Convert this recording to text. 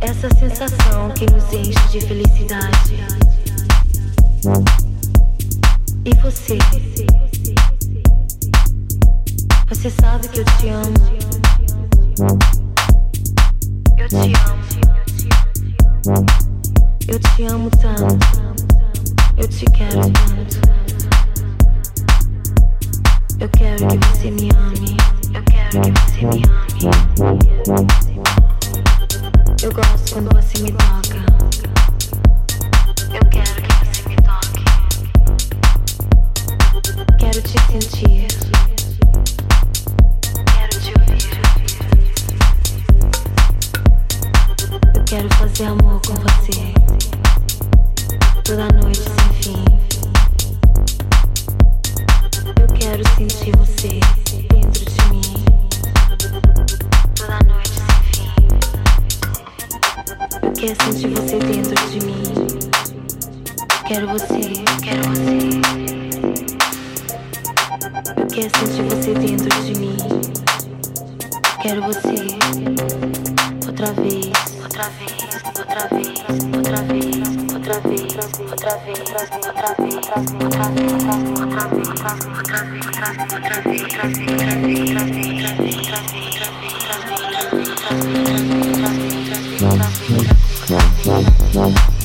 Essa sensação que nos enche de felicidade. E você? Você sabe que eu te amo. Eu te amo. Eu te amo tanto. Eu te quero tanto. Eu quero que você me ame. Eu quero que você me ame. Eu gosto quando você me toca. Quero fazer amor com você toda noite sem fim. Eu quero sentir você dentro de mim toda noite sem fim. Eu quero sentir você dentro de mim. Quero você, quero você. Eu quero sentir você dentro de mim. Quero você outra vez. Não, não, não, não.